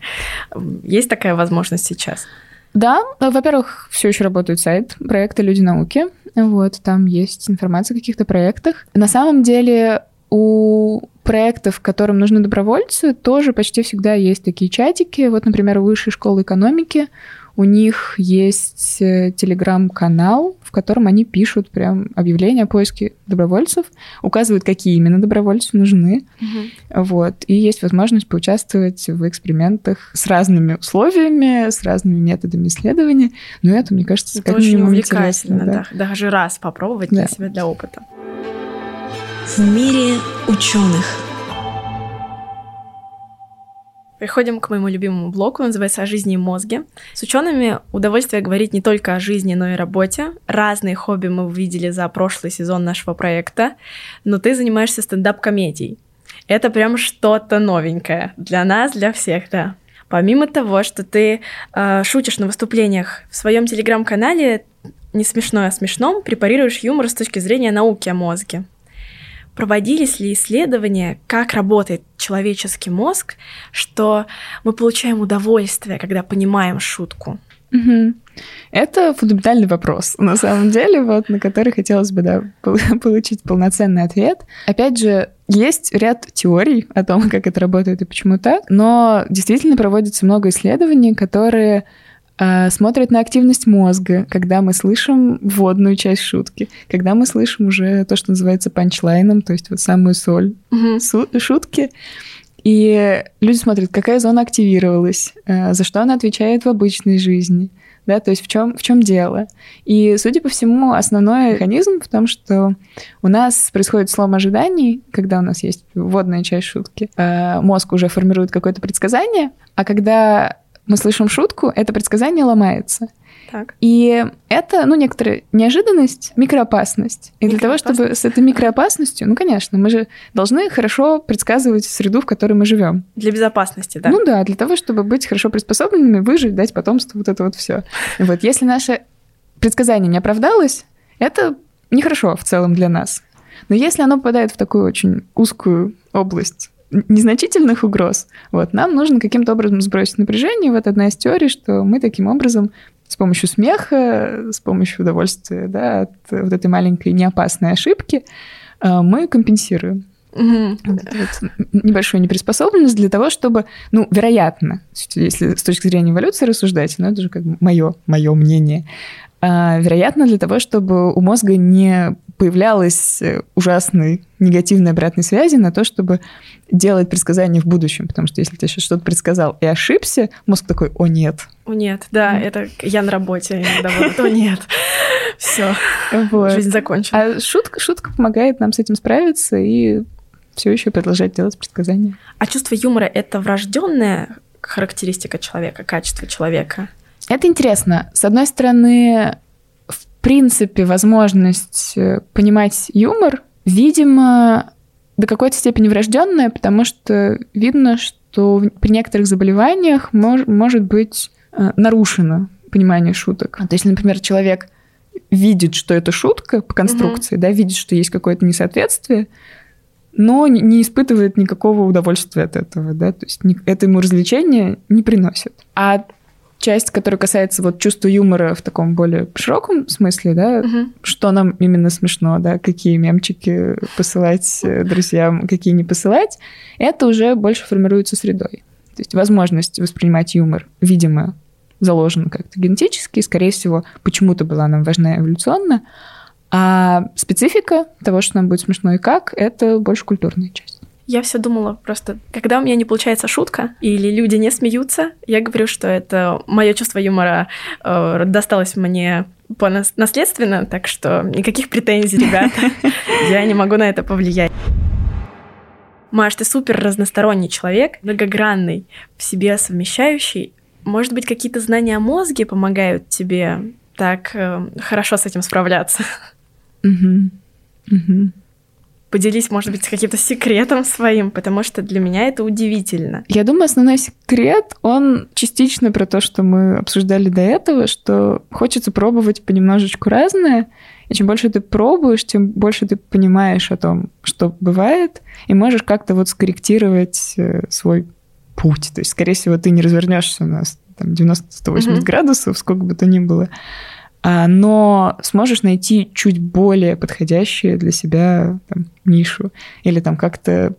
B: есть такая возможность сейчас?
A: Да, во-первых, все еще работает сайт проекта «Люди науки». Вот, там есть информация о каких-то проектах. На самом деле у проектов, которым нужны добровольцы, тоже почти всегда есть такие чатики. Вот, например, у Высшей школы экономики у них есть э, телеграм-канал, в котором они пишут прям объявления о поиске добровольцев, указывают, какие именно добровольцы нужны. Угу. Вот. И есть возможность поучаствовать в экспериментах с разными условиями, с разными методами исследования. Но это, мне кажется,
B: это как очень увлекательно, да. да. Даже раз попробовать да. для себя, для опыта.
C: В мире ученых.
B: Переходим к моему любимому блоку, он называется «О жизни и мозге». С учеными удовольствие говорить не только о жизни, но и работе. Разные хобби мы увидели за прошлый сезон нашего проекта, но ты занимаешься стендап-комедией. Это прям что-то новенькое для нас, для всех, да. Помимо того, что ты э, шутишь на выступлениях в своем телеграм-канале, не смешное о смешном, препарируешь юмор с точки зрения науки о мозге. Проводились ли исследования, как работает человеческий мозг, что мы получаем удовольствие, когда понимаем шутку?
A: Угу. Это фундаментальный вопрос, на самом деле, вот, на который хотелось бы да, получить полноценный ответ. Опять же, есть ряд теорий о том, как это работает и почему так, но действительно проводится много исследований, которые смотрят на активность мозга, когда мы слышим вводную часть шутки, когда мы слышим уже то, что называется панчлайном, то есть вот самую соль угу. шутки. И люди смотрят, какая зона активировалась, а, за что она отвечает в обычной жизни, да, то есть в чем, в чем дело. И, судя по всему, основной механизм в том, что у нас происходит слом ожиданий, когда у нас есть вводная часть шутки, а, мозг уже формирует какое-то предсказание, а когда мы слышим шутку, это предсказание ломается. Так. И это, ну, некоторая неожиданность, микроопасность. И для того, чтобы с этой микроопасностью, ну, конечно, мы же должны хорошо предсказывать среду, в которой мы живем.
B: Для безопасности, да?
A: Ну да, для того, чтобы быть хорошо приспособленными, выжить, дать потомство, вот это вот все. Вот, если наше предсказание не оправдалось, это нехорошо в целом для нас. Но если оно попадает в такую очень узкую область незначительных угроз, вот, нам нужно каким-то образом сбросить напряжение. Вот одна из теорий, что мы таким образом с помощью смеха, с помощью удовольствия да, от вот этой маленькой неопасной ошибки э, мы компенсируем. Угу. Вот, небольшую неприспособленность для того, чтобы, ну, вероятно, если с точки зрения эволюции рассуждать, но это же как бы мое, мое мнение, вероятно, для того, чтобы у мозга не появлялась э, ужасной негативной обратной связи на то, чтобы делать предсказания в будущем. Потому что если ты сейчас что-то предсказал и ошибся, мозг такой, о нет.
B: О нет, да, mm. это я на работе иногда вот, о нет. Все, жизнь закончена.
A: А шутка, шутка помогает нам с этим справиться и все еще продолжать делать предсказания.
B: А чувство юмора это врожденная характеристика человека, качество человека?
A: Это интересно. С одной стороны, в принципе, возможность э, понимать юмор, видимо, до какой-то степени врожденная, потому что видно, что при некоторых заболеваниях мож, может быть э, нарушено понимание шуток. То есть, например, человек видит, что это шутка по конструкции, mm-hmm. да, видит, что есть какое-то несоответствие, но не испытывает никакого удовольствия от этого, да, то есть это ему развлечение не приносит. А часть, которая касается вот чувства юмора в таком более широком смысле, да, угу. что нам именно смешно, да, какие мемчики посылать э, друзьям, какие не посылать, это уже больше формируется средой. То есть возможность воспринимать юмор, видимо, заложена как-то генетически, скорее всего, почему-то была нам важна эволюционно, а специфика того, что нам будет смешно и как, это больше культурная часть.
B: Я все думала просто, когда у меня не получается шутка или люди не смеются, я говорю, что это мое чувство юмора э, досталось мне по наследственно, так что никаких претензий, ребята. Я не могу на это повлиять. Маш, ты супер разносторонний человек, многогранный, в себе совмещающий. Может быть, какие-то знания о мозге помогают тебе так э, хорошо с этим справляться? Угу. Угу. Поделись, может быть, каким-то секретом своим, потому что для меня это удивительно.
A: Я думаю, основной секрет, он частично про то, что мы обсуждали до этого, что хочется пробовать понемножечку разное, и чем больше ты пробуешь, тем больше ты понимаешь о том, что бывает, и можешь как-то вот скорректировать э, свой путь. То есть, скорее всего, ты не развернешься у нас там 90-180 mm-hmm. градусов, сколько бы то ни было, но сможешь найти чуть более подходящую для себя там, нишу или там как-то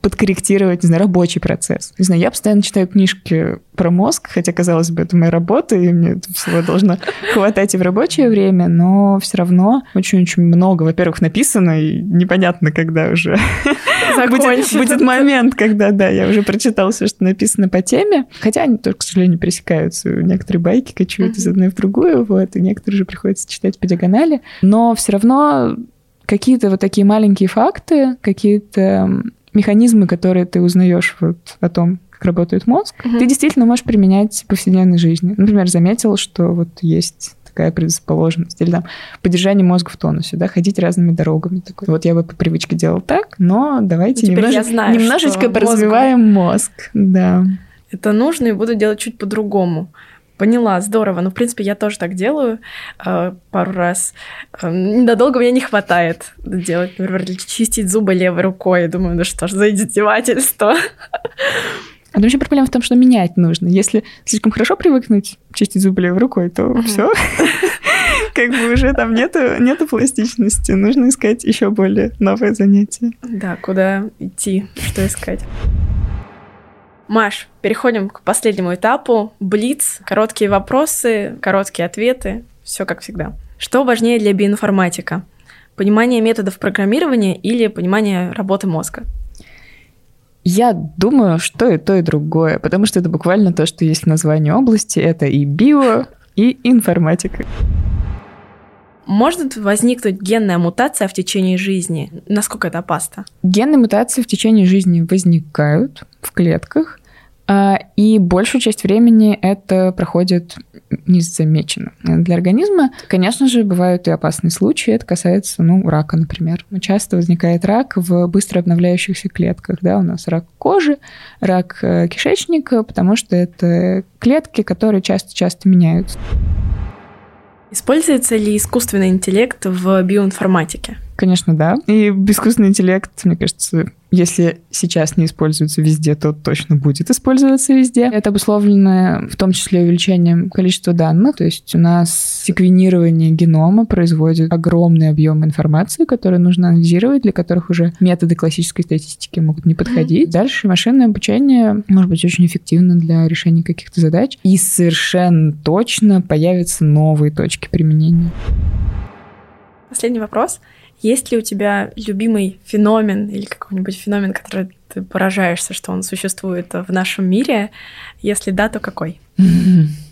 A: подкорректировать, не знаю, рабочий процесс. Не знаю, я постоянно читаю книжки про мозг, хотя, казалось бы, это моя работа, и мне это всего должно хватать и в рабочее время, но все равно очень-очень много, во-первых, написано, и непонятно, когда уже будет, будет момент, когда, да, я уже прочитала все, что написано по теме. Хотя они тоже, к сожалению, пересекаются. Некоторые байки кочуют из одной в другую, вот, и некоторые же приходится читать по диагонали. Но все равно какие-то вот такие маленькие факты, какие-то механизмы, которые ты узнаешь вот о том, как работает мозг, угу. ты действительно можешь применять в повседневной жизни. Например, заметил, что вот есть такая предрасположенность. Или там поддержание мозга в тонусе, да, ходить разными дорогами. Такой. Вот я бы по привычке делал так, но давайте
B: Теперь
A: немножечко,
B: знаю,
A: немножечко поразвиваем мозг. Да.
B: Это нужно и буду делать чуть по-другому. Поняла, здорово. Ну, в принципе, я тоже так делаю э, пару раз. Э, надолго мне не хватает делать, например, чистить зубы левой рукой. Я думаю, ну что ж за издевательство.
A: А там еще проблема в том, что менять нужно. Если слишком хорошо привыкнуть чистить зубы левой рукой, то uh-huh. все. Как бы уже там нету, нету пластичности. Нужно искать еще более новое занятие.
B: Да, куда идти, что искать. Маш, переходим к последнему этапу. Блиц, короткие вопросы, короткие ответы, все как всегда. Что важнее для биоинформатика? Понимание методов программирования или понимание работы мозга?
A: Я думаю, что и то, и другое, потому что это буквально то, что есть в названии области. Это и био, и информатика.
B: Может возникнуть генная мутация в течение жизни? Насколько это опасно?
A: Генные мутации в течение жизни возникают в клетках, и большую часть времени это проходит незамеченно для организма. Конечно же, бывают и опасные случаи. Это касается, ну, рака, например. Часто возникает рак в быстро обновляющихся клетках. Да? У нас рак кожи, рак э, кишечника, потому что это клетки, которые часто-часто меняются.
B: Используется ли искусственный интеллект в биоинформатике?
A: Конечно, да. И искусственный интеллект, мне кажется, если сейчас не используется везде, то точно будет использоваться везде. Это обусловлено в том числе увеличением количества данных. То есть у нас секвенирование генома производит огромный объем информации, который нужно анализировать, для которых уже методы классической статистики могут не подходить. Mm-hmm. Дальше машинное обучение может быть очень эффективно для решения каких-то задач. И совершенно точно появятся новые точки применения.
B: Последний вопрос. Есть ли у тебя любимый феномен или какой-нибудь феномен, который ты поражаешься, что он существует в нашем мире? Если да, то какой?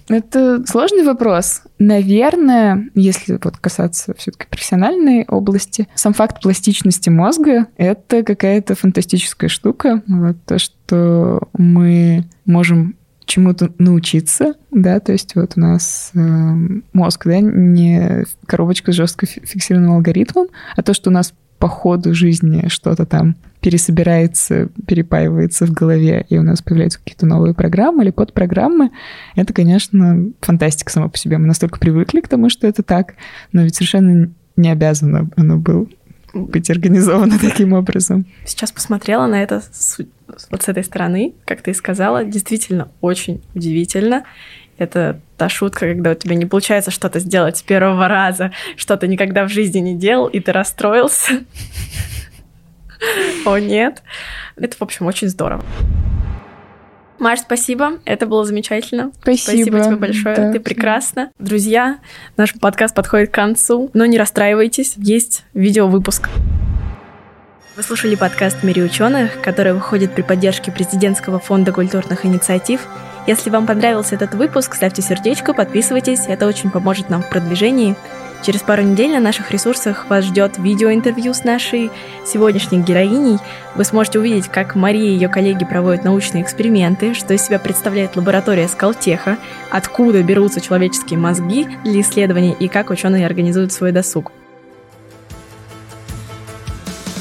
A: Это сложный вопрос. Наверное, если вот касаться все-таки профессиональной области, сам факт пластичности мозга — это какая-то фантастическая штука. Вот то, что мы можем чему-то научиться, да, то есть вот у нас э, мозг, да, не коробочка с жестко фиксированным алгоритмом, а то, что у нас по ходу жизни что-то там пересобирается, перепаивается в голове, и у нас появляются какие-то новые программы или подпрограммы, это, конечно, фантастика сама по себе. Мы настолько привыкли к тому, что это так, но ведь совершенно не обязано оно было быть организовано таким образом.
B: Сейчас посмотрела на это с, вот с этой стороны, как ты и сказала, действительно очень удивительно. Это та шутка, когда у тебя не получается что-то сделать с первого раза, что ты никогда в жизни не делал, и ты расстроился. О, нет. Это, в общем, очень здорово. Маш, спасибо. Это было замечательно.
A: Спасибо.
B: Спасибо тебе большое. Да. Ты прекрасна. Друзья, наш подкаст подходит к концу, но не расстраивайтесь, есть видеовыпуск. Вы слушали подкаст «В мире ученых», который выходит при поддержке Президентского фонда культурных инициатив. Если вам понравился этот выпуск, ставьте сердечко, подписывайтесь, это очень поможет нам в продвижении – Через пару недель на наших ресурсах вас ждет видеоинтервью с нашей сегодняшней героиней. Вы сможете увидеть, как Мария и ее коллеги проводят научные эксперименты, что из себя представляет лаборатория Скалтеха, откуда берутся человеческие мозги для исследований и как ученые организуют свой досуг.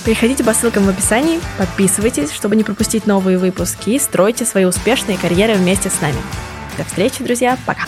B: Переходите по ссылкам в описании, подписывайтесь, чтобы не пропустить новые выпуски и стройте свои успешные карьеры вместе с нами. До встречи, друзья, пока!